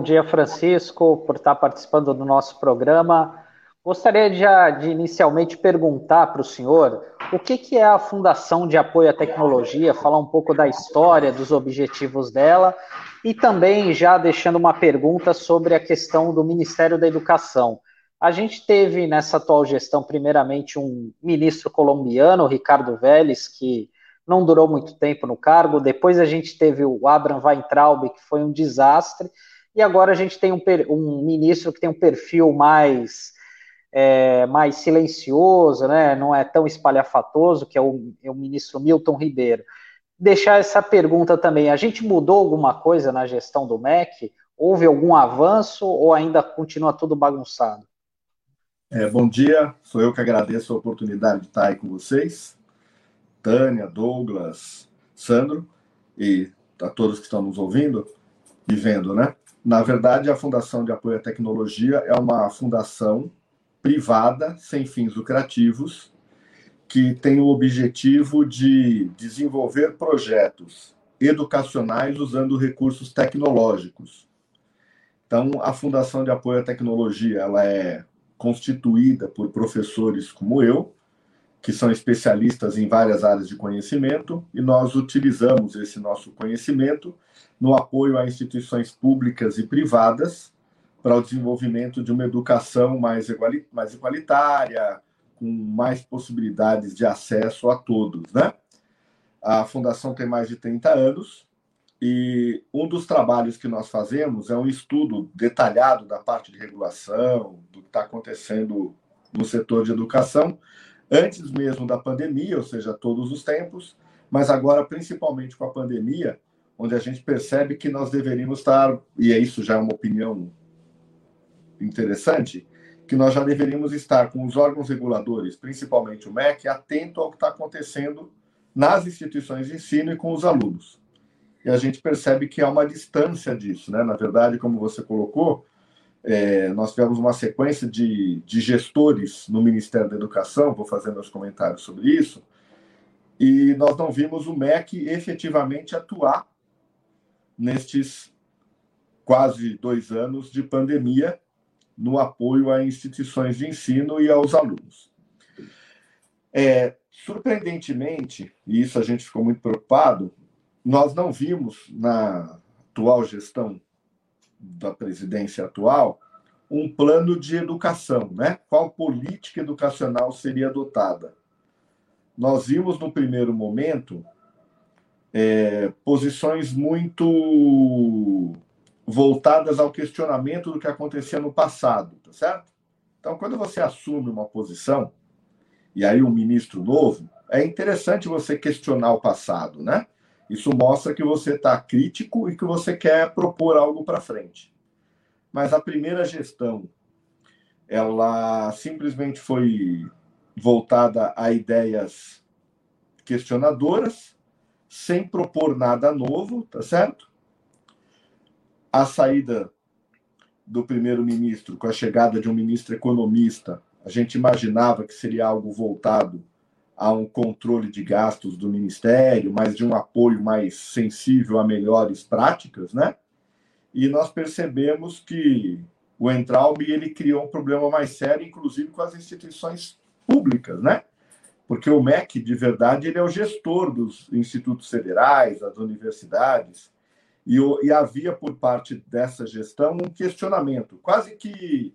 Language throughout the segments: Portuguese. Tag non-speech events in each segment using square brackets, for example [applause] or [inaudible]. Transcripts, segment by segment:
Bom dia, Francisco, por estar participando do nosso programa. Gostaria de, de inicialmente perguntar para o senhor o que, que é a Fundação de Apoio à Tecnologia, falar um pouco da história, dos objetivos dela, e também já deixando uma pergunta sobre a questão do Ministério da Educação. A gente teve nessa atual gestão, primeiramente, um ministro colombiano, Ricardo Vélez, que não durou muito tempo no cargo. Depois a gente teve o Abraham Weintraub, que foi um desastre. E agora a gente tem um, um ministro que tem um perfil mais é, mais silencioso, né, não é tão espalhafatoso, que é o, é o ministro Milton Ribeiro. Deixar essa pergunta também: a gente mudou alguma coisa na gestão do MEC? Houve algum avanço ou ainda continua tudo bagunçado? É, bom dia, sou eu que agradeço a oportunidade de estar aí com vocês. Tânia, Douglas, Sandro e a todos que estão nos ouvindo e vendo, né? Na verdade, a Fundação de Apoio à Tecnologia é uma fundação privada, sem fins lucrativos, que tem o objetivo de desenvolver projetos educacionais usando recursos tecnológicos. Então, a Fundação de Apoio à Tecnologia ela é constituída por professores como eu, que são especialistas em várias áreas de conhecimento, e nós utilizamos esse nosso conhecimento no apoio a instituições públicas e privadas para o desenvolvimento de uma educação mais, mais igualitária, com mais possibilidades de acesso a todos. Né? A Fundação tem mais de 30 anos e um dos trabalhos que nós fazemos é um estudo detalhado da parte de regulação, do que está acontecendo no setor de educação, antes mesmo da pandemia, ou seja, todos os tempos, mas agora, principalmente com a pandemia, onde a gente percebe que nós deveríamos estar, e é isso já é uma opinião interessante que nós já deveríamos estar com os órgãos reguladores, principalmente o MEC, atento ao que está acontecendo nas instituições de ensino e com os alunos. E a gente percebe que há uma distância disso, né? Na verdade, como você colocou, é, nós tivemos uma sequência de, de gestores no Ministério da Educação, vou fazer meus comentários sobre isso, e nós não vimos o MEC efetivamente atuar nestes quase dois anos de pandemia no apoio a instituições de ensino e aos alunos. É, surpreendentemente, e isso a gente ficou muito preocupado, nós não vimos na atual gestão da presidência atual um plano de educação, né? Qual política educacional seria adotada? Nós vimos no primeiro momento é, posições muito voltadas ao questionamento do que acontecia no passado, tá certo? Então, quando você assume uma posição, e aí um ministro novo, é interessante você questionar o passado, né? Isso mostra que você está crítico e que você quer propor algo para frente. Mas a primeira gestão, ela simplesmente foi voltada a ideias questionadoras, sem propor nada novo, tá certo? a saída do primeiro-ministro, com a chegada de um ministro economista, a gente imaginava que seria algo voltado a um controle de gastos do ministério, mas de um apoio mais sensível a melhores práticas, né? E nós percebemos que o Entraub ele criou um problema mais sério, inclusive com as instituições públicas, né? Porque o MEC, de verdade, ele é o gestor dos institutos federais, das universidades, e, e havia por parte dessa gestão um questionamento, quase que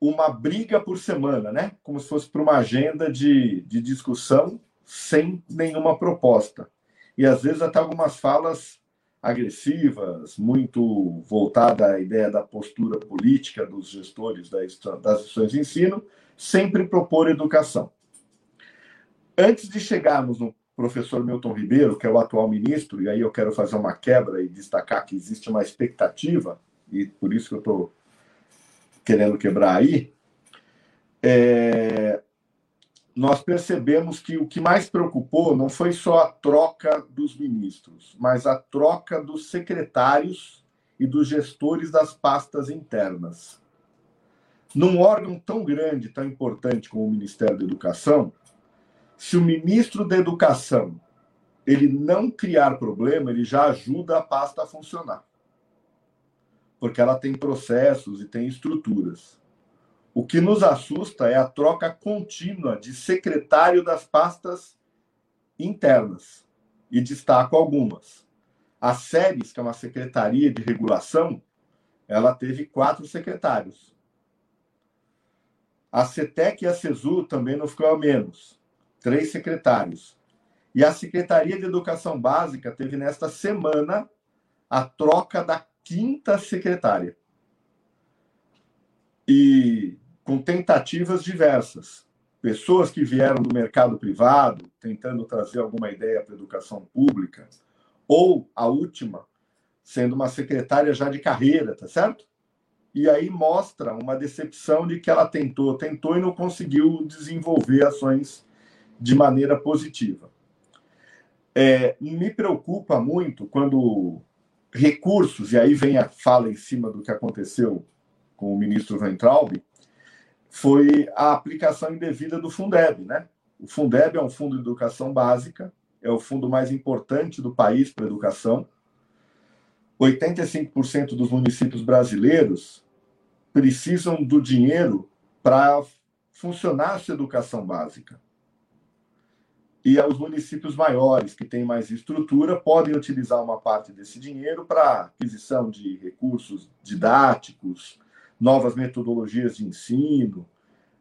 uma briga por semana, né? Como se fosse para uma agenda de, de discussão sem nenhuma proposta. E às vezes até algumas falas agressivas, muito voltada à ideia da postura política dos gestores das instituições de ensino, sempre propor educação. Antes de chegarmos no professor Milton Ribeiro, que é o atual ministro, e aí eu quero fazer uma quebra e destacar que existe uma expectativa, e por isso que eu estou querendo quebrar aí, é, nós percebemos que o que mais preocupou não foi só a troca dos ministros, mas a troca dos secretários e dos gestores das pastas internas. Num órgão tão grande, tão importante como o Ministério da Educação, se o ministro da Educação ele não criar problema, ele já ajuda a pasta a funcionar. Porque ela tem processos e tem estruturas. O que nos assusta é a troca contínua de secretário das pastas internas, e destaco algumas. A SERES, que é uma secretaria de regulação, ela teve quatro secretários. A CETEC e a CESU também não ficou a menos, três secretários. E a Secretaria de Educação Básica teve nesta semana a troca da quinta secretária. E com tentativas diversas. Pessoas que vieram do mercado privado, tentando trazer alguma ideia para a educação pública, ou a última, sendo uma secretária já de carreira, tá certo? E aí mostra uma decepção de que ela tentou, tentou e não conseguiu desenvolver ações de maneira positiva. É, me preocupa muito quando recursos, e aí vem a fala em cima do que aconteceu com o ministro Weintraub, foi a aplicação indevida do Fundeb. Né? O Fundeb é um fundo de educação básica, é o fundo mais importante do país para educação. 85% dos municípios brasileiros precisam do dinheiro para funcionar a sua educação básica. E os municípios maiores, que têm mais estrutura, podem utilizar uma parte desse dinheiro para aquisição de recursos didáticos, novas metodologias de ensino.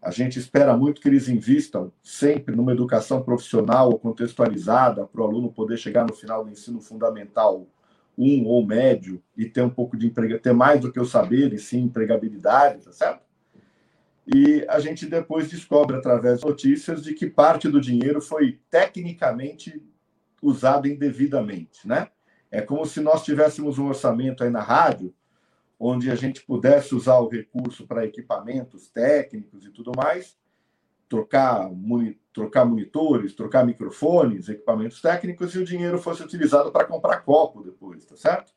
A gente espera muito que eles invistam sempre numa educação profissional ou contextualizada para o aluno poder chegar no final do ensino fundamental um ou médio e ter um pouco de emprego, ter mais do que o saber e sim empregabilidade, tá certo? E a gente depois descobre, através de notícias, de que parte do dinheiro foi tecnicamente usado indevidamente, né? É como se nós tivéssemos um orçamento aí na rádio, onde a gente pudesse usar o recurso para equipamentos técnicos e tudo mais, trocar, moni trocar monitores, trocar microfones, equipamentos técnicos, e o dinheiro fosse utilizado para comprar copo depois, tá certo?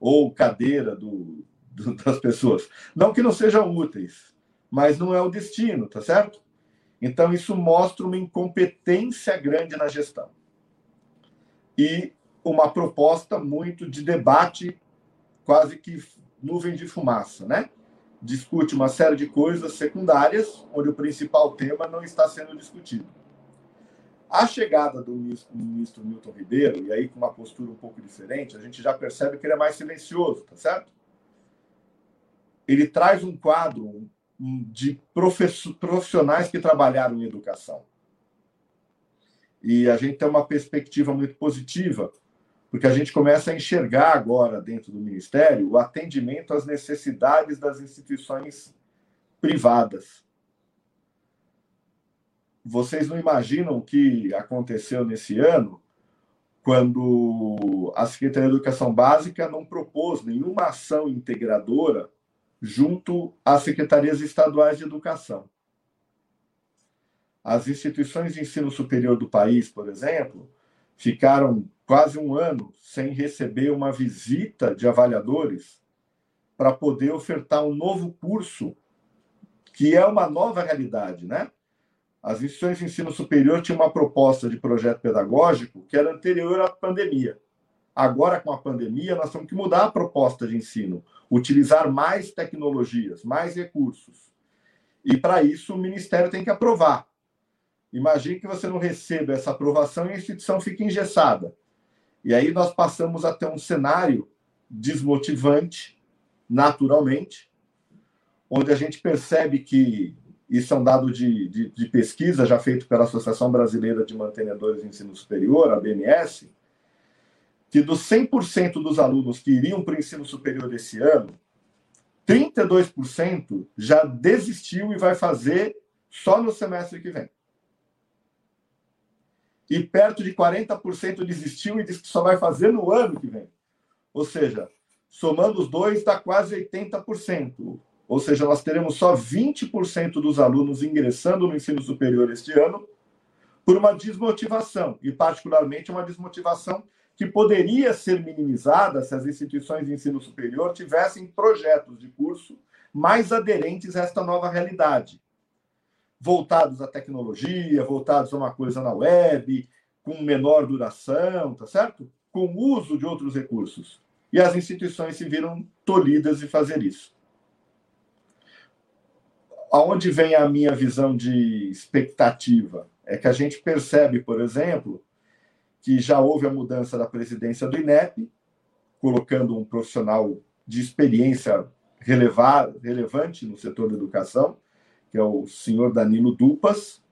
Ou cadeira do, do, das pessoas. Não que não sejam úteis, mas não é o destino, tá certo? Então, isso mostra uma incompetência grande na gestão. E uma proposta muito de debate, quase que nuvem de fumaça, né? Discute uma série de coisas secundárias, onde o principal tema não está sendo discutido. A chegada do ministro, Milton Ribeiro, e aí com uma postura um pouco diferente, a gente já percebe que ele é mais silencioso, tá certo? Ele traz um quadro, de profissionais que trabalharam em educação. E a gente tem uma perspectiva muito positiva, porque a gente começa a enxergar agora, dentro do Ministério, o atendimento às necessidades das instituições privadas. Vocês não imaginam o que aconteceu nesse ano, quando a Secretaria de Educação Básica não propôs nenhuma ação integradora junto às secretarias estaduais de educação. As instituições de ensino superior do país, por exemplo, ficaram quase um ano sem receber uma visita de avaliadores para poder ofertar um novo curso, que é uma nova realidade, né? As instituições de ensino superior tinham uma proposta de projeto pedagógico que era anterior à pandemia. Agora, com a pandemia, nós temos que mudar a proposta de ensino, utilizar mais tecnologias, mais recursos. E, para isso, o Ministério tem que aprovar. Imagine que você não receba essa aprovação e a instituição fica engessada. E aí nós passamos a ter um cenário desmotivante, naturalmente, onde a gente percebe que isso é um dado de, de, de pesquisa já feito pela Associação Brasileira de Mantenedores de Ensino Superior, a BMS, que dos 100% dos alunos que iriam para o ensino superior esse ano, 32% já desistiu e vai fazer só no semestre que vem. E perto de 40% desistiu e diz que só vai fazer no ano que vem. Ou seja, somando os dois, dá quase 80%. Ou seja, nós teremos só 20% dos alunos ingressando no ensino superior este ano por uma desmotivação, e particularmente uma desmotivação que poderia ser minimizada se as instituições de ensino superior tivessem projetos de curso mais aderentes a esta nova realidade, voltados à tecnologia, voltados a uma coisa na web, com menor duração, tá certo? Com uso de outros recursos. e as instituições se viram tolhidas de fazer isso. Aonde vem a minha visão de expectativa? É que a gente percebe, por exemplo, que já houve a mudança da presidência do INEP, colocando um profissional de experiência relevar, relevante no setor da educação, que é o senhor Danilo Dupas.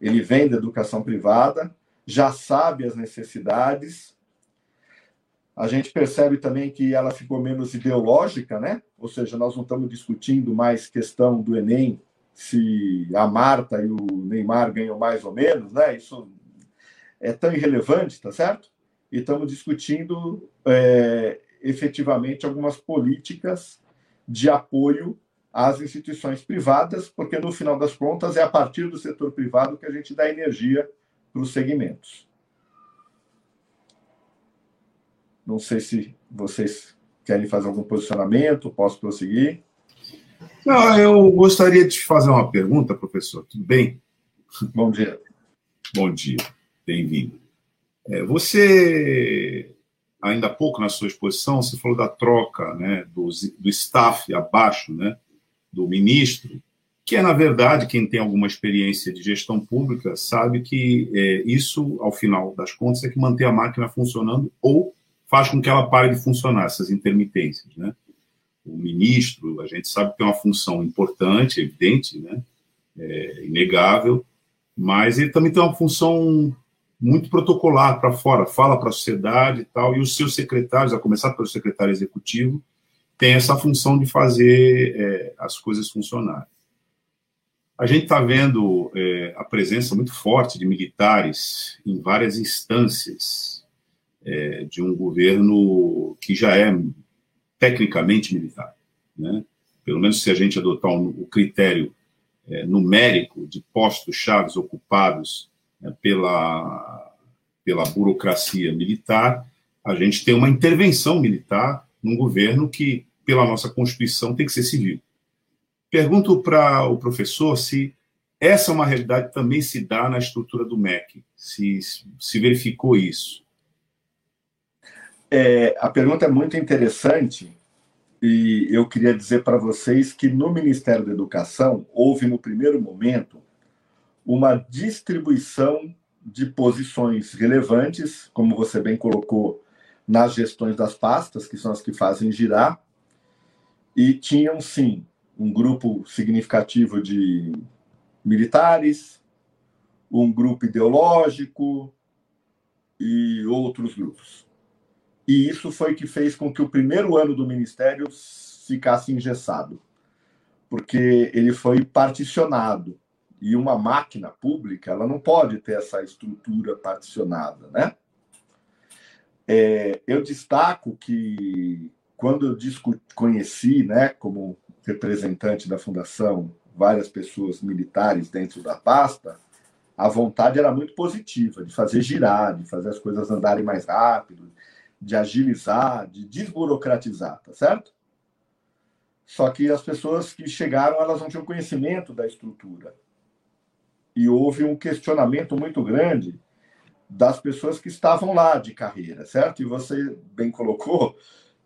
Ele vem da educação privada, já sabe as necessidades. A gente percebe também que ela ficou menos ideológica, né? Ou seja, nós não estamos discutindo mais questão do Enem, se a Marta e o Neymar ganham mais ou menos, né? Isso é tão irrelevante, tá certo? E estamos discutindo é, efetivamente algumas políticas de apoio às instituições privadas, porque no final das contas é a partir do setor privado que a gente dá energia para os segmentos. Não sei se vocês querem fazer algum posicionamento, posso prosseguir? Não, eu gostaria de te fazer uma pergunta, professor. Tudo bem? Bom dia. Bom dia, bem-vindo. É, você, ainda há pouco na sua exposição, você falou da troca né, do, do staff abaixo né, do ministro, que é, na verdade, quem tem alguma experiência de gestão pública sabe que é, isso, ao final das contas, é que mantém a máquina funcionando ou faz com que ela pare de funcionar, essas intermitências. Né? O ministro, a gente sabe que tem uma função importante, evidente, né? é, inegável, mas ele também tem uma função muito protocolar para fora, fala para a sociedade e tal, e os seus secretários, a começar pelo secretário executivo, tem essa função de fazer é, as coisas funcionarem. A gente está vendo é, a presença muito forte de militares em várias instâncias é, de um governo que já é tecnicamente militar. Né? Pelo menos se a gente adotar um, o critério é, numérico de postos chaves ocupados pela, pela burocracia militar, a gente tem uma intervenção militar num governo que, pela nossa Constituição, tem que ser civil. Pergunto para o professor se essa é uma realidade também se dá na estrutura do MEC, se, se verificou isso. É, a pergunta é muito interessante e eu queria dizer para vocês que no Ministério da Educação houve, no primeiro momento, uma distribuição de posições relevantes, como você bem colocou, nas gestões das pastas, que são as que fazem girar, e tinham, sim, um grupo significativo de militares, um grupo ideológico e outros grupos. E isso foi que fez com que o primeiro ano do ministério ficasse engessado, porque ele foi particionado e uma máquina pública, ela não pode ter essa estrutura particionada, né? É, eu destaco que quando eu discuti, conheci, né, como representante da fundação, várias pessoas militares dentro da pasta, a vontade era muito positiva de fazer girar, de fazer as coisas andarem mais rápido, de agilizar, de desburocratizar, tá certo? Só que as pessoas que chegaram, elas não tinham conhecimento da estrutura e houve um questionamento muito grande das pessoas que estavam lá de carreira, certo? E você bem colocou,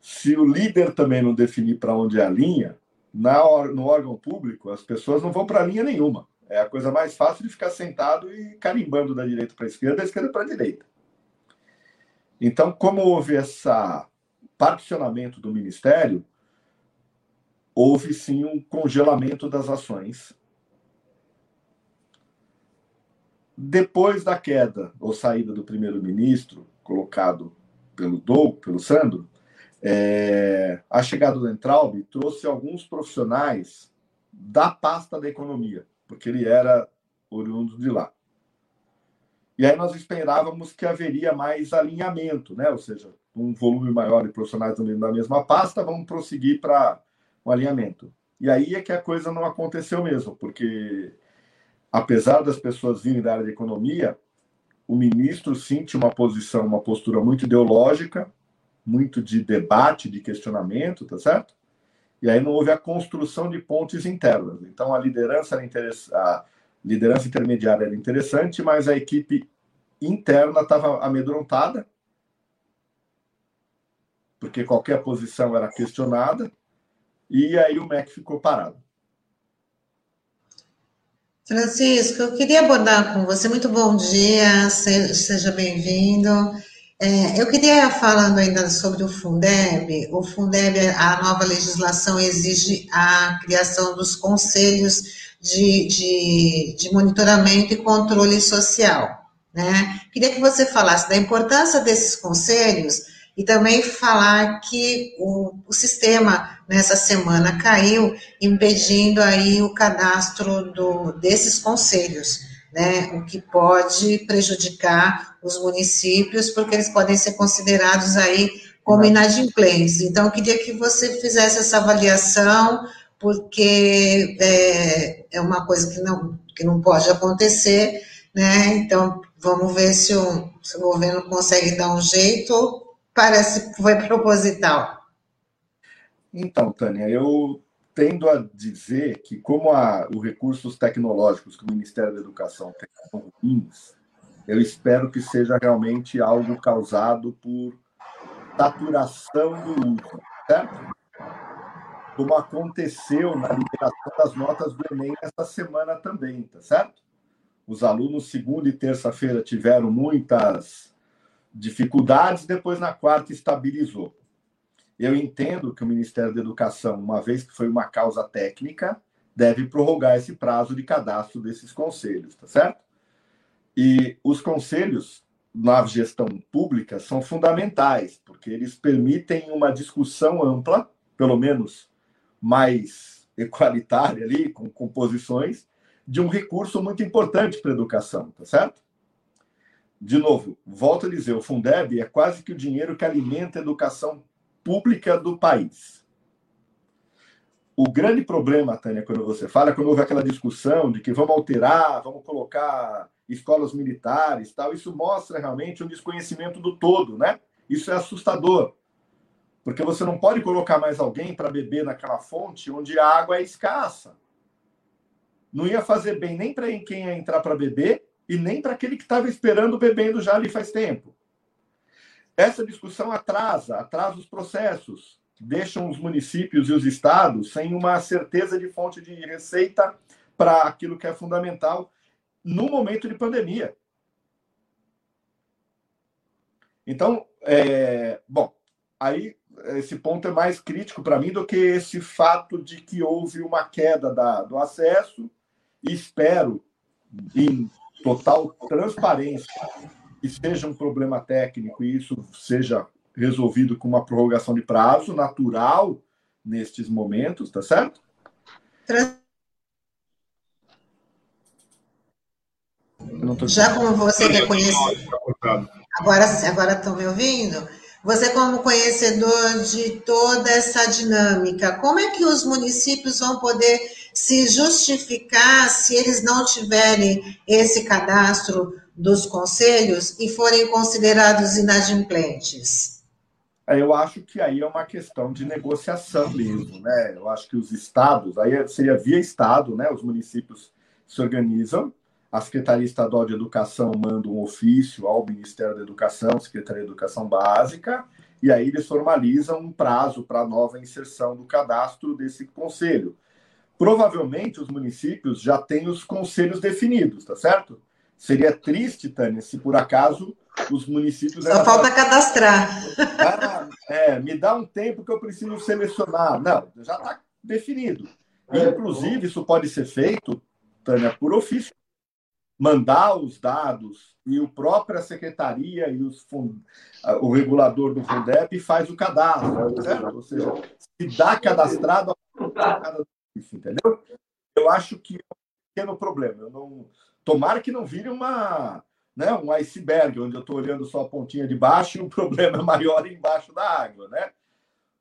se o líder também não definir para onde é a linha, na, no órgão público, as pessoas não vão para linha nenhuma. É a coisa mais fácil de ficar sentado e carimbando da direita para a esquerda, da esquerda para a direita. Então, como houve esse particionamento do ministério, houve sim um congelamento das ações Depois da queda ou saída do primeiro-ministro, colocado pelo Doug, pelo Sandro, é, a chegada do Entraub trouxe alguns profissionais da pasta da economia, porque ele era oriundo de lá. E aí nós esperávamos que haveria mais alinhamento, né? ou seja, um volume maior de profissionais da mesma pasta, vamos prosseguir para um alinhamento. E aí é que a coisa não aconteceu mesmo, porque apesar das pessoas virem da área de economia, o ministro tinha uma posição, uma postura muito ideológica, muito de debate, de questionamento, tá certo? E aí não houve a construção de pontes internas. Então a liderança era a liderança intermediária era interessante, mas a equipe interna estava amedrontada, porque qualquer posição era questionada, e aí o MEC ficou parado. Francisco, eu queria abordar com você, muito bom dia, seja bem-vindo. É, eu queria, falando ainda sobre o Fundeb, o Fundeb, a nova legislação exige a criação dos conselhos de, de, de monitoramento e controle social. Né? Queria que você falasse da importância desses conselhos e também falar que o, o, sistema nessa semana caiu, impedindo aí o cadastro do, desses conselhos né, o que pode prejudicar os municípios, porque eles podem ser considerados aí como inadimplentes. Então, eu queria que você fizesse essa avaliação, porque é, é uma coisa que não, que não pode acontecer, né? Então, vamos ver se o, se o governo consegue dar um jeito, parece que foi proposital. Então, Tânia, eu tendo a dizer que, como a, os recursos tecnológicos que o Ministério da Educação tem são ruins, eu espero que seja realmente algo causado por saturação do uso, certo? Como aconteceu na liberação das notas do Enem essa semana também, tá certo? Os alunos, segunda e terça-feira, tiveram muitas dificuldades, depois na quarta estabilizou. Eu entendo que o Ministério da Educação, uma vez que foi uma causa técnica, deve prorrogar esse prazo de cadastro desses conselhos, tá certo? E os conselhos na gestão pública são fundamentais, porque eles permitem uma discussão ampla, pelo menos mais equalitária ali, com composições, de um recurso muito importante para a educação, tá certo? De novo, volto a dizer, o Fundeb é quase que o dinheiro que alimenta a educação pública do país. O grande problema, Tânia, quando você fala, quando houve aquela discussão de que vamos alterar, vamos colocar escolas militares, tal, isso mostra realmente um desconhecimento do todo, né? Isso é assustador. Porque você não pode colocar mais alguém para beber naquela fonte onde a água é escassa. Não ia fazer bem nem para quem ia entrar para beber e nem para aquele que estava esperando bebendo já ali faz tempo. Essa discussão atrasa, atrasa os processos, deixam os municípios e os estados sem uma certeza de fonte de receita para aquilo que é fundamental no momento de pandemia. Então, é, bom, aí esse ponto é mais crítico para mim do que esse fato de que houve uma queda da, do acesso espero, em total transparência, que seja um problema técnico e isso seja resolvido com uma prorrogação de prazo natural nestes momentos, tá certo? Já como você quer conhecer. Agora agora estão me ouvindo? Você, como conhecedor de toda essa dinâmica, como é que os municípios vão poder se justificar se eles não tiverem esse cadastro dos conselhos e forem considerados inadimplentes? É, eu acho que aí é uma questão de negociação mesmo, né? Eu acho que os estados, aí seria via estado, né? Os municípios se organizam, a Secretaria Estadual de Educação manda um ofício ao Ministério da Educação, Secretaria de Educação Básica, e aí eles formalizam um prazo para a nova inserção do cadastro desse conselho. Provavelmente os municípios já têm os conselhos definidos, tá certo? Seria triste, Tânia, se por acaso os municípios. Só falta cadastrar. Ah, é, me dá um tempo que eu preciso selecionar. Não, já está definido. Inclusive, isso pode ser feito, Tânia, por ofício. Mandar os dados e o própria secretaria e os fund... o regulador do Fundeb faz o cadastro, certo? Ou seja, se dá cadastrado entendeu? Eu acho que é um pequeno problema. Eu não Tomara que não vire uma, né, um iceberg, onde eu estou olhando só a pontinha de baixo e o [laughs] problema é maior embaixo da água, né?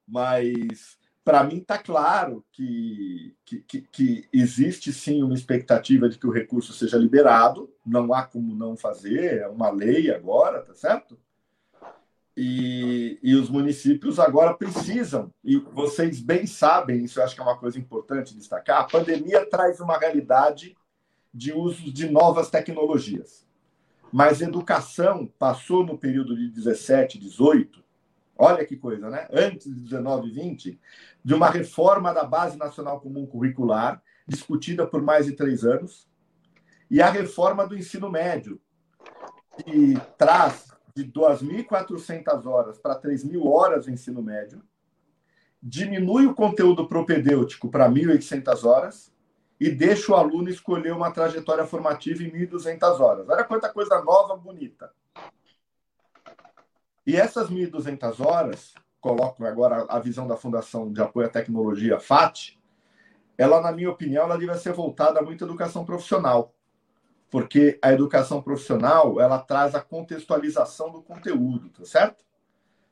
Mas para mim está claro que, que, que, existe sim uma expectativa de que o recurso seja liberado, não há como não fazer, é uma lei agora, tá certo? E, e os municípios agora precisam, e vocês bem sabem, isso eu acho que é uma coisa importante destacar, a pandemia traz uma realidade de uso de novas tecnologias. Mas educação passou no período de 17, 18, olha que coisa, né? Antes de 19 e 20, de uma reforma da Base Nacional Comum Curricular, discutida por mais de três anos, e a reforma do ensino médio, que traz de 2.400 horas para 3.000 horas o ensino médio, diminui o conteúdo propedêutico para 1.800 horas e deixa o aluno escolher uma trajetória formativa em 1.200 horas. Olha quanta coisa nova, bonita. E essas 1.200 horas, coloco agora a visão da Fundação de Apoio à Tecnologia, FAT, ela, na minha opinião, ela deve ser voltada a muita educação profissional, porque a educação profissional ela traz a contextualização do conteúdo, tá certo?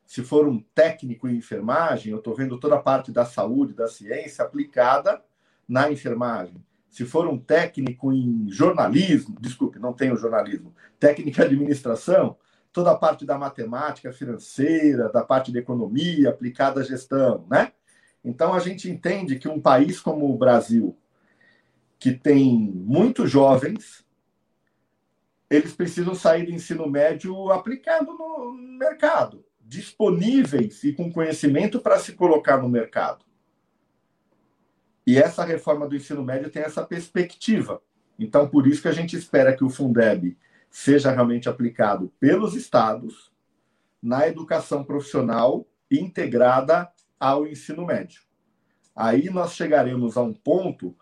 Se for um técnico em enfermagem, eu estou vendo toda a parte da saúde, da ciência aplicada na enfermagem. Se for um técnico em jornalismo, desculpe, não tenho jornalismo, técnica de administração, toda a parte da matemática financeira, da parte de economia aplicada à gestão, né? Então a gente entende que um país como o Brasil, que tem muitos jovens, eles precisam sair do ensino médio aplicado no mercado, disponíveis e com conhecimento para se colocar no mercado. E essa reforma do ensino médio tem essa perspectiva. Então, por isso que a gente espera que o Fundeb seja realmente aplicado pelos estados na educação profissional integrada ao ensino médio. Aí nós chegaremos a um ponto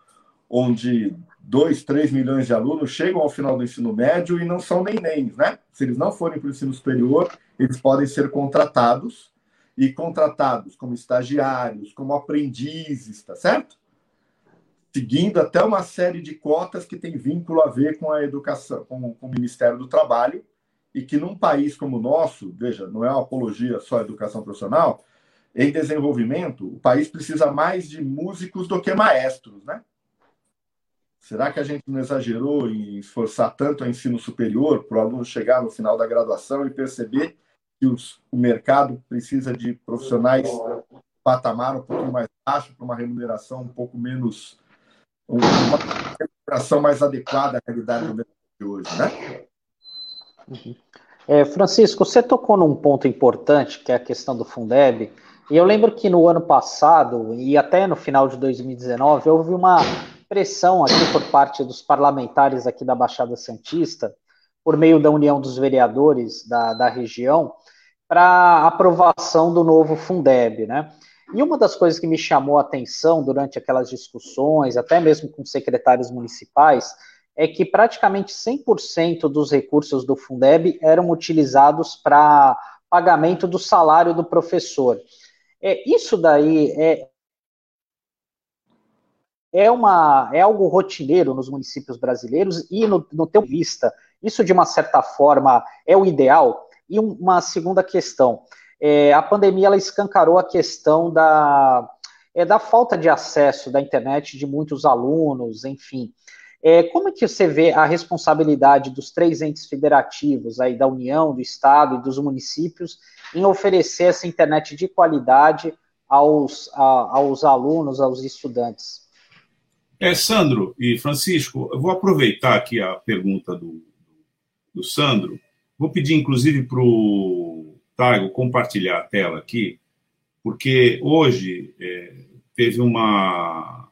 onde 2, 3 milhões de alunos chegam ao final do ensino médio e não são nem nem, né? Se eles não forem para o ensino superior, eles podem ser contratados e contratados como estagiários, como aprendizes, tá certo? seguindo até uma série de cotas que tem vínculo a ver com a educação, com, com o Ministério do Trabalho, e que num país como o nosso, veja, não é uma apologia só à educação profissional, em desenvolvimento, o país precisa mais de músicos do que maestros, né? Será que a gente não exagerou em esforçar tanto o ensino superior para o aluno chegar no final da graduação e perceber que os, o mercado precisa de profissionais patamar um pouco mais baixo para uma remuneração um pouco menos uma recuperação mais adequada à realidade do de hoje, né? Uhum. É, Francisco, você tocou num ponto importante, que é a questão do Fundeb, e eu lembro que no ano passado, e até no final de 2019, houve uma pressão aqui por parte dos parlamentares aqui da Baixada Santista, por meio da União dos Vereadores da, da região, para aprovação do novo Fundeb, né? E uma das coisas que me chamou a atenção durante aquelas discussões, até mesmo com secretários municipais, é que praticamente 100% dos recursos do Fundeb eram utilizados para pagamento do salário do professor. É, isso daí é, é, uma, é algo rotineiro nos municípios brasileiros e, no, no teu vista, isso de uma certa forma é o ideal? E uma segunda questão, é, a pandemia ela escancarou a questão da, é, da falta de acesso da internet de muitos alunos, enfim. É, como é que você vê a responsabilidade dos três entes federativos, aí da União, do Estado e dos municípios, em oferecer essa internet de qualidade aos, a, aos alunos, aos estudantes? É, Sandro e Francisco, eu vou aproveitar aqui a pergunta do, do Sandro, vou pedir inclusive para o Taigo compartilhar a tela aqui, porque hoje é, teve uma.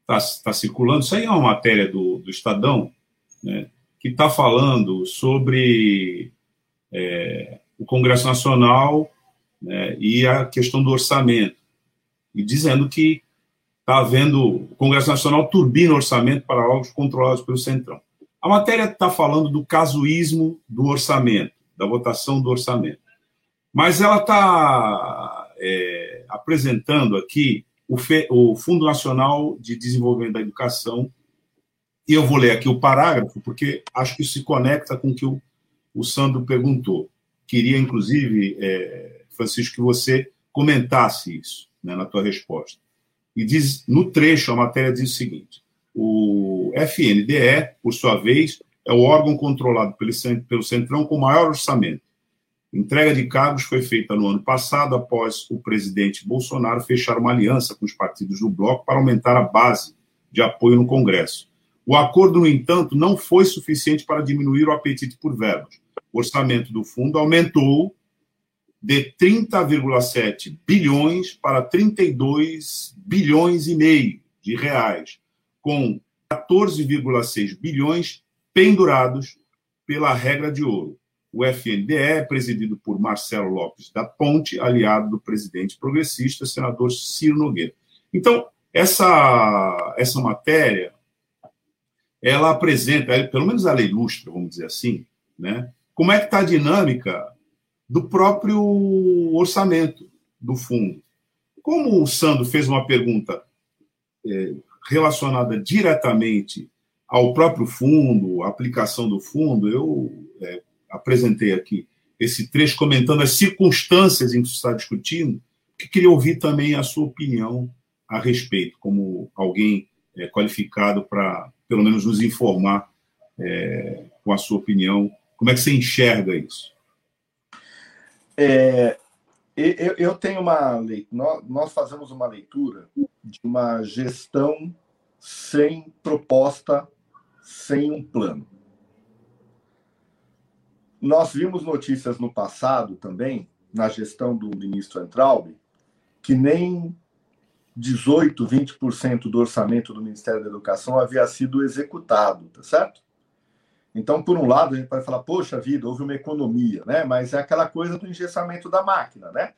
Está tá circulando, isso aí é uma matéria do, do Estadão, né, que está falando sobre é, o Congresso Nacional né, e a questão do orçamento, e dizendo que está havendo o Congresso Nacional turbina orçamento para órgãos controlados pelo Centrão. A matéria está falando do casuísmo do orçamento, da votação do orçamento. Mas ela está é, apresentando aqui o, Fe, o Fundo Nacional de Desenvolvimento da Educação, e eu vou ler aqui o parágrafo, porque acho que se conecta com o que o, o Sandro perguntou. Queria, inclusive, é, Francisco, que você comentasse isso né, na tua resposta. E diz, no trecho, a matéria diz o seguinte: o FNDE, por sua vez, é o órgão controlado pelo, pelo Centrão com maior orçamento Entrega de cargos foi feita no ano passado, após o presidente Bolsonaro fechar uma aliança com os partidos do bloco para aumentar a base de apoio no Congresso. O acordo, no entanto, não foi suficiente para diminuir o apetite por verbas. O orçamento do fundo aumentou de 30,7 bilhões para 32 bilhões e meio de reais, com 14,6 bilhões pendurados pela regra de ouro. O FNDE é presidido por Marcelo Lopes da Ponte, aliado do presidente progressista, senador Ciro Nogueira. Então, essa, essa matéria, ela apresenta, pelo menos ela ilustra, vamos dizer assim, né, como é que está a dinâmica do próprio orçamento do fundo. Como o Sandro fez uma pergunta é, relacionada diretamente ao próprio fundo, à aplicação do fundo, eu é, apresentei aqui esse trecho comentando as circunstâncias em que se está discutindo, que queria ouvir também a sua opinião a respeito, como alguém é, qualificado para, pelo menos, nos informar é, com a sua opinião, como é que você enxerga isso? É, eu, eu, tenho uma leitura, nós fazemos uma leitura de uma gestão sem proposta, sem um plano. Nós vimos notícias no passado também, na gestão do ministro Entraub, que nem 18, 20% do orçamento do Ministério da Educação havia sido executado, tá certo? Então, por um lado, a gente pode falar, poxa vida, houve uma economia, né? Mas é aquela coisa do engessamento da máquina, né?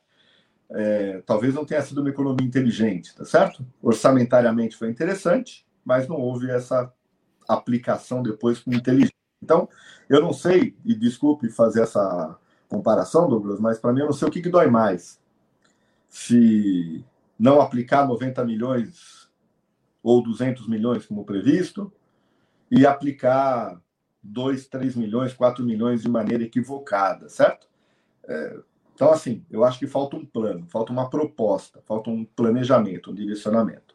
É, talvez não tenha sido uma economia inteligente, tá certo? Orçamentariamente foi interessante, mas não houve essa aplicação depois com inteligência. Então, eu não sei, e desculpe fazer essa comparação, Douglas, mas para mim eu não sei o que, que dói mais. Se não aplicar 90 milhões ou 200 milhões como previsto, e aplicar 2, 3 milhões, 4 milhões de maneira equivocada, certo? É, então, assim, eu acho que falta um plano, falta uma proposta, falta um planejamento, um direcionamento.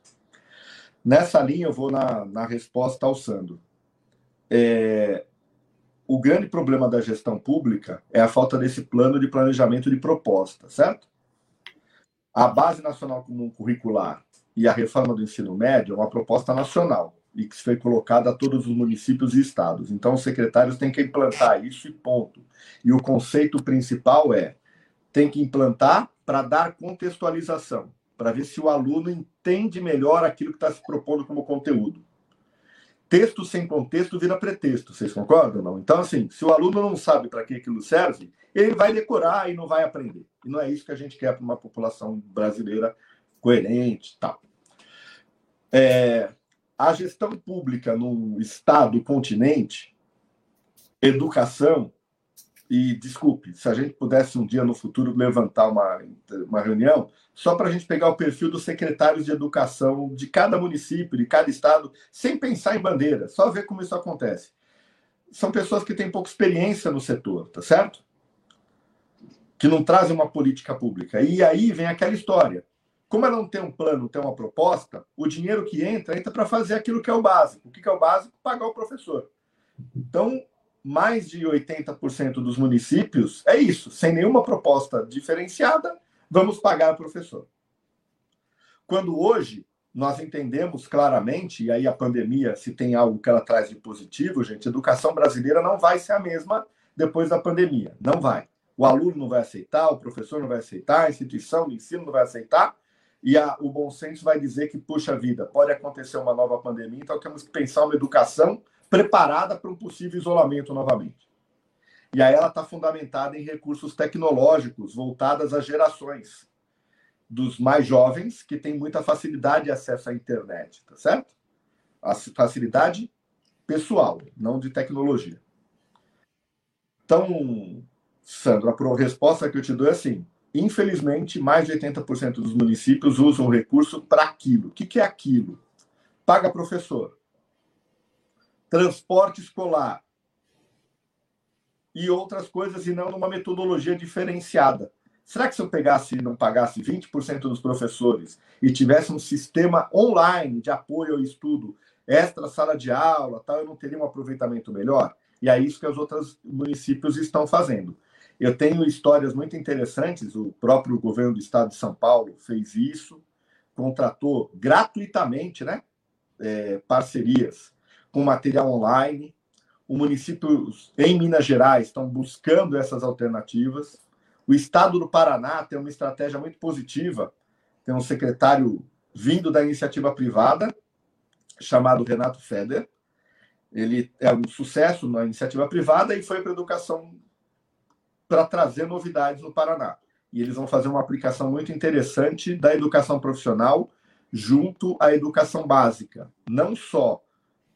Nessa linha, eu vou na, na resposta ao Sandro. É, o grande problema da gestão pública é a falta desse plano de planejamento de proposta, certo? A Base Nacional Comum Curricular e a reforma do ensino médio é uma proposta nacional e que foi colocada a todos os municípios e estados. Então, os secretários têm que implantar isso e ponto. E o conceito principal é: tem que implantar para dar contextualização, para ver se o aluno entende melhor aquilo que está se propondo como conteúdo. Texto sem contexto vira pretexto, vocês concordam ou não? Então, assim, se o aluno não sabe para que aquilo serve, ele vai decorar e não vai aprender. E não é isso que a gente quer para uma população brasileira coerente tal. É, a gestão pública num estado continente, educação, e desculpe, se a gente pudesse um dia no futuro levantar uma, uma reunião, só para a gente pegar o perfil dos secretários de educação de cada município, de cada estado, sem pensar em bandeira, só ver como isso acontece. São pessoas que têm pouca experiência no setor, tá certo? Que não trazem uma política pública. E aí vem aquela história. Como ela não tem um plano, não tem uma proposta, o dinheiro que entra, entra para fazer aquilo que é o básico. O que é o básico? Pagar o professor. Então, mais de 80% dos municípios é isso, sem nenhuma proposta diferenciada, vamos pagar o professor. Quando hoje nós entendemos claramente, e aí a pandemia, se tem algo que ela traz de positivo, gente, a educação brasileira não vai ser a mesma depois da pandemia. Não vai. O aluno não vai aceitar, o professor não vai aceitar, a instituição de ensino não vai aceitar, e a, o bom senso vai dizer que, puxa vida, pode acontecer uma nova pandemia, então temos que pensar uma educação preparada para um possível isolamento novamente. E aí ela está fundamentada em recursos tecnológicos voltados às gerações dos mais jovens que têm muita facilidade de acesso à internet, tá certo? A facilidade pessoal, não de tecnologia. Então, Sandro, a resposta que eu te dou é assim: Infelizmente, mais de 80% dos municípios usam o recurso para aquilo. O que, que é aquilo? Paga professor, transporte escolar e outras coisas, e não numa metodologia diferenciada. Será que se eu pegasse e não pagasse 20% dos professores e tivesse um sistema online de apoio ao estudo, extra sala de aula, tal, eu não teria um aproveitamento melhor? E é isso que os outros municípios estão fazendo. Eu tenho histórias muito interessantes. O próprio governo do estado de São Paulo fez isso, contratou gratuitamente né, é, parcerias com material online. O município em Minas Gerais estão buscando essas alternativas. O Estado do Paraná tem uma estratégia muito positiva, tem um secretário vindo da iniciativa privada, chamado Renato Feder. Ele é um sucesso na iniciativa privada e foi para a educação para trazer novidades no Paraná. E eles vão fazer uma aplicação muito interessante da educação profissional junto à educação básica. Não só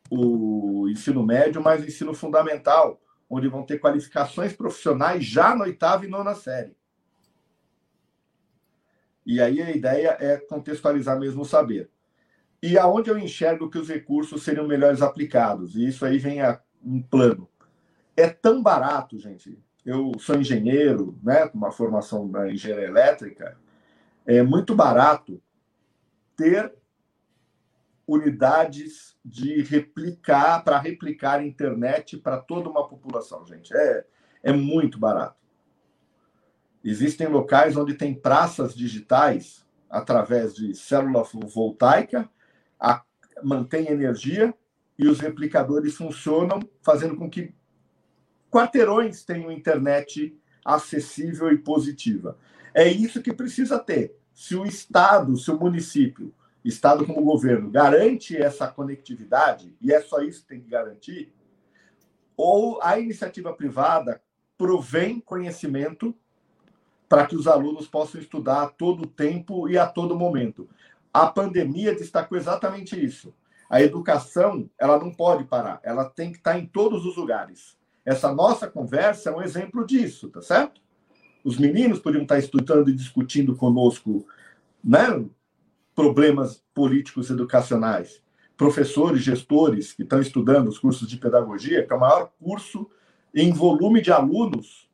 o ensino médio, mas o ensino fundamental, onde vão ter qualificações profissionais já na oitava e nona série. E aí a ideia é contextualizar mesmo o saber. E aonde eu enxergo que os recursos seriam melhores aplicados? E isso aí vem a um plano. É tão barato, gente. Eu sou engenheiro, né, uma formação na engenharia elétrica. É muito barato ter unidades de replicar, para replicar internet para toda uma população, gente. É, é muito barato. Existem locais onde tem praças digitais através de célula voltaica, a, mantém energia e os replicadores funcionam, fazendo com que quarteirões tenham internet acessível e positiva. É isso que precisa ter. Se o Estado, se o município Estado como governo garante essa conectividade, e é só isso que tem que garantir, ou a iniciativa privada provém conhecimento para que os alunos possam estudar a todo tempo e a todo momento. A pandemia destacou exatamente isso. A educação, ela não pode parar, ela tem que estar em todos os lugares. Essa nossa conversa é um exemplo disso, tá certo? Os meninos podiam estar estudando e discutindo conosco, né, problemas políticos educacionais. Professores, gestores que estão estudando os cursos de pedagogia, que é o maior curso em volume de alunos,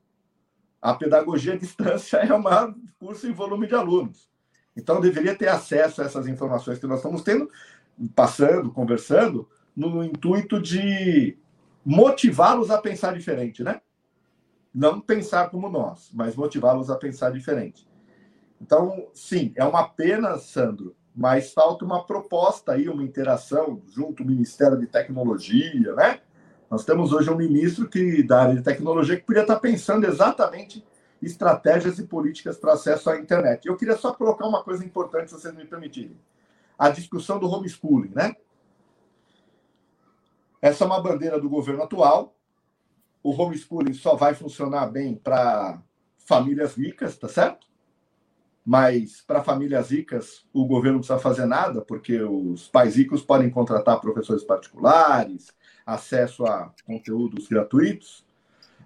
a pedagogia à distância [laughs] é o maior curso em volume de alunos. Então, deveria ter acesso a essas informações que nós estamos tendo, passando, conversando, no intuito de motivá-los a pensar diferente, né? Não pensar como nós, mas motivá-los a pensar diferente. Então, sim, é uma pena, Sandro, mas falta uma proposta aí, uma interação junto ao Ministério de Tecnologia, né? Nós temos hoje um ministro que da área de tecnologia que podia estar pensando exatamente estratégias e políticas para acesso à internet. Eu queria só colocar uma coisa importante, se vocês me permitirem. A discussão do homeschooling, né? Essa é uma bandeira do governo atual. O homeschooling só vai funcionar bem para famílias ricas, tá certo? mas para famílias ricas o governo não precisa fazer nada, porque os pais ricos podem contratar professores particulares, acesso a conteúdos gratuitos.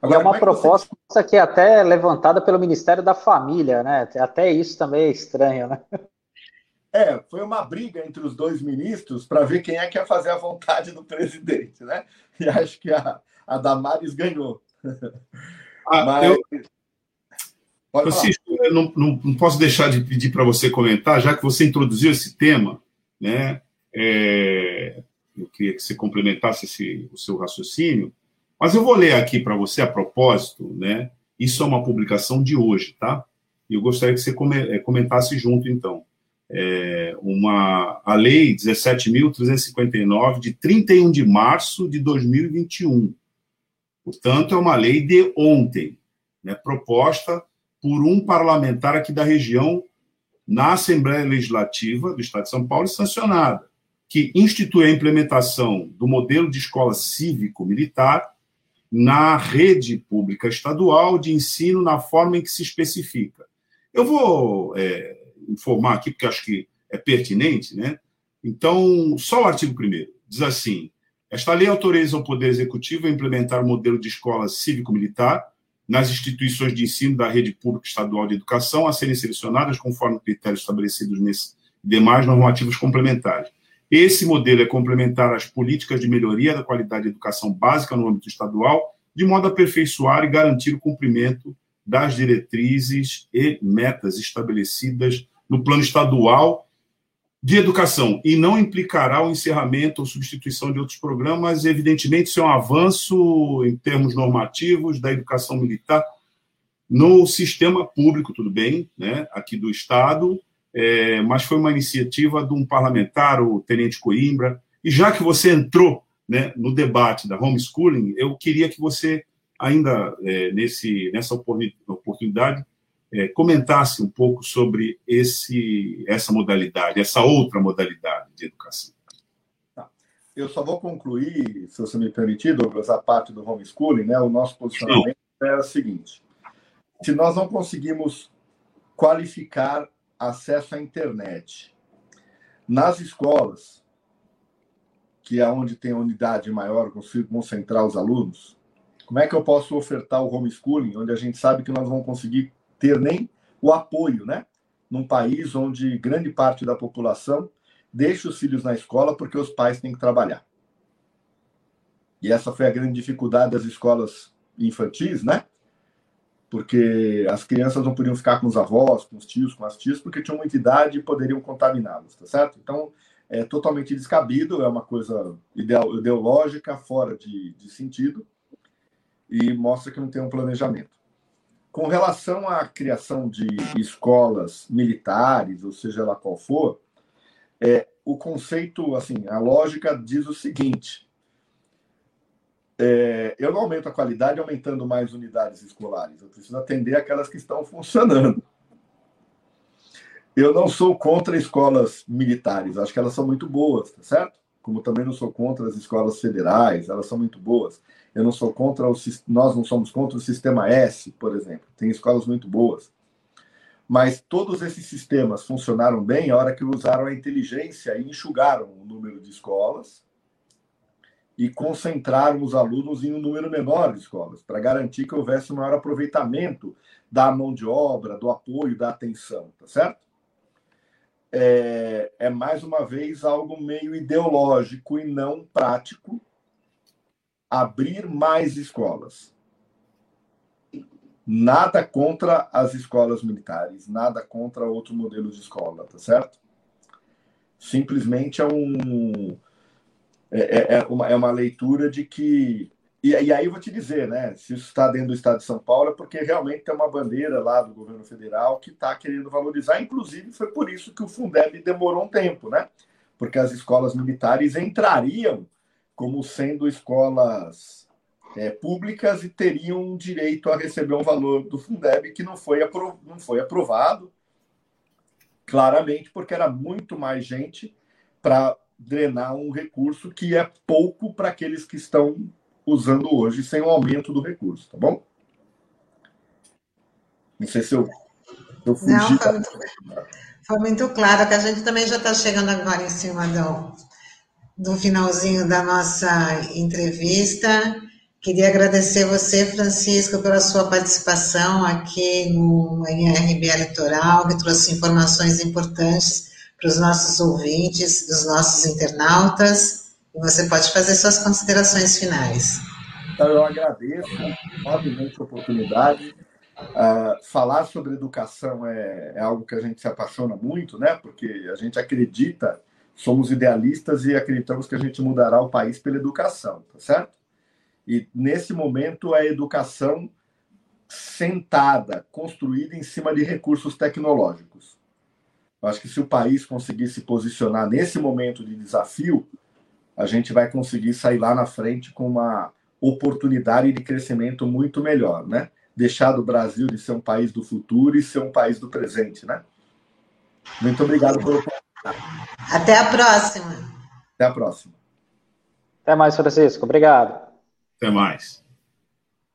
Agora, é uma é que proposta você... que é até levantada pelo Ministério da Família, né? Até isso também é estranho, né? É, foi uma briga entre os dois ministros para ver quem é que ia fazer a vontade do presidente, né? [laughs] E acho que a, a Damares ganhou. [laughs] Ah, Mas... eu, Francisco, eu não, não, não, posso deixar de pedir para você comentar, já que você introduziu esse tema, né? É, eu queria que você complementasse esse, o seu raciocínio, mas eu vou ler aqui para você a propósito, né? Isso é uma publicação de hoje, tá? E eu gostaria que você é, comentasse junto, então. É uma, a Lei 17.359, de 31 de março de 2021. Portanto, é uma lei de ontem, né, proposta por um parlamentar aqui da região na Assembleia Legislativa do Estado de São Paulo e sancionada, que institui a implementação do modelo de escola cívico-militar na rede pública estadual de ensino na forma em que se especifica. Eu vou é, informar aqui, porque acho que é pertinente, né? Então, só o artigo 1 diz assim: esta lei autoriza o Poder Executivo a implementar o modelo de escola cívico-militar nas instituições de ensino da rede pública estadual de educação a serem selecionadas conforme critérios estabelecidos nesse demais normativos complementares. Esse modelo é complementar às políticas de melhoria da qualidade da educação básica no âmbito estadual, de modo a aperfeiçoar e garantir o cumprimento das diretrizes e metas estabelecidas no plano estadual de educação e não implicará o encerramento ou substituição de outros programas. Evidentemente, isso é um avanço em termos normativos da educação militar no sistema público, tudo bem, né, aqui do Estado, é, mas foi uma iniciativa de um parlamentar, o Tenente Coimbra, e já que você entrou né, no debate da homeschooling, eu queria que você, ainda é, nesse, nessa oportunidade, é, comentasse um pouco sobre esse, essa modalidade, essa outra modalidade de educação. Tá. Eu só vou concluir, se você me permitir, Douglas, a parte do homeschooling, né? O nosso posicionamento é o seguinte: se nós não conseguimos qualificar acesso à internet nas escolas, que é onde tem a unidade maior, consigo concentrar os alunos, como é que eu posso ofertar o homeschooling, onde a gente sabe que nós vamos conseguir ter nem o apoio, né? Num país onde grande parte da população deixa os filhos na escola porque os pais têm que trabalhar. E essa foi a grande dificuldade das escolas infantis, né? Porque as crianças não podiam ficar com os avós, com os tios, com as tias, porque tinham muita idade e poderiam contaminá-los, tá certo? Então, é totalmente descabido, é uma coisa ideológica, fora de, de sentido, e mostra que não tem um planejamento. Com relação à criação de escolas militares, ou seja lá qual for, é, o conceito, assim, a lógica diz o seguinte: é, eu não aumento a qualidade aumentando mais unidades escolares, eu preciso atender aquelas que estão funcionando. Eu não sou contra escolas militares, acho que elas são muito boas, tá certo? Como também não sou contra as escolas federais, elas são muito boas. Eu não sou contra o nós não somos contra o sistema S, por exemplo. Tem escolas muito boas. Mas todos esses sistemas funcionaram bem a hora que usaram a inteligência e enxugaram o número de escolas e concentraram os alunos em um número menor de escolas, para garantir que houvesse um maior aproveitamento da mão de obra, do apoio, da atenção, tá certo? É, é mais uma vez algo meio ideológico e não prático, abrir mais escolas. Nada contra as escolas militares, nada contra outro modelo de escola, tá certo? Simplesmente é um é, é, é uma, é uma leitura de que e, e, aí eu vou te dizer, né? Se isso está dentro do Estado de São Paulo, é porque realmente tem uma bandeira lá do governo federal que está querendo valorizar. Inclusive, foi por isso que o Fundeb demorou um tempo, né? Porque as escolas militares entrariam como sendo escolas é, públicas e teriam direito a receber um valor do Fundeb que não foi, não foi aprovado, claramente, porque era muito mais gente para drenar um recurso que é pouco para aqueles que estão usando hoje sem o aumento do recurso, tá bom? Não sei se eu, eu fugi. Não, foi, muito, foi muito claro que a gente também já está chegando agora em cima do, do finalzinho da nossa entrevista. Queria agradecer você, Francisco, pela sua participação aqui no NRB Litoral, que trouxe informações importantes para os nossos ouvintes, os nossos internautas. Você pode fazer suas considerações finais. Então, eu agradeço enormemente a oportunidade. Uh, falar sobre educação é, é algo que a gente se apaixona muito, né? Porque a gente acredita somos idealistas e acreditamos que a gente mudará o país pela educação, tá certo? E nesse momento a educação sentada, construída em cima de recursos tecnológicos. Eu acho que se o país conseguir se posicionar nesse momento de desafio, a gente vai conseguir sair lá na frente com uma oportunidade de crescimento muito melhor, né? Deixar do Brasil de ser um país do futuro e ser um país do presente, né? Muito obrigado pelo até a próxima. Até a próxima. Até mais, Francisco. Obrigado. Até mais.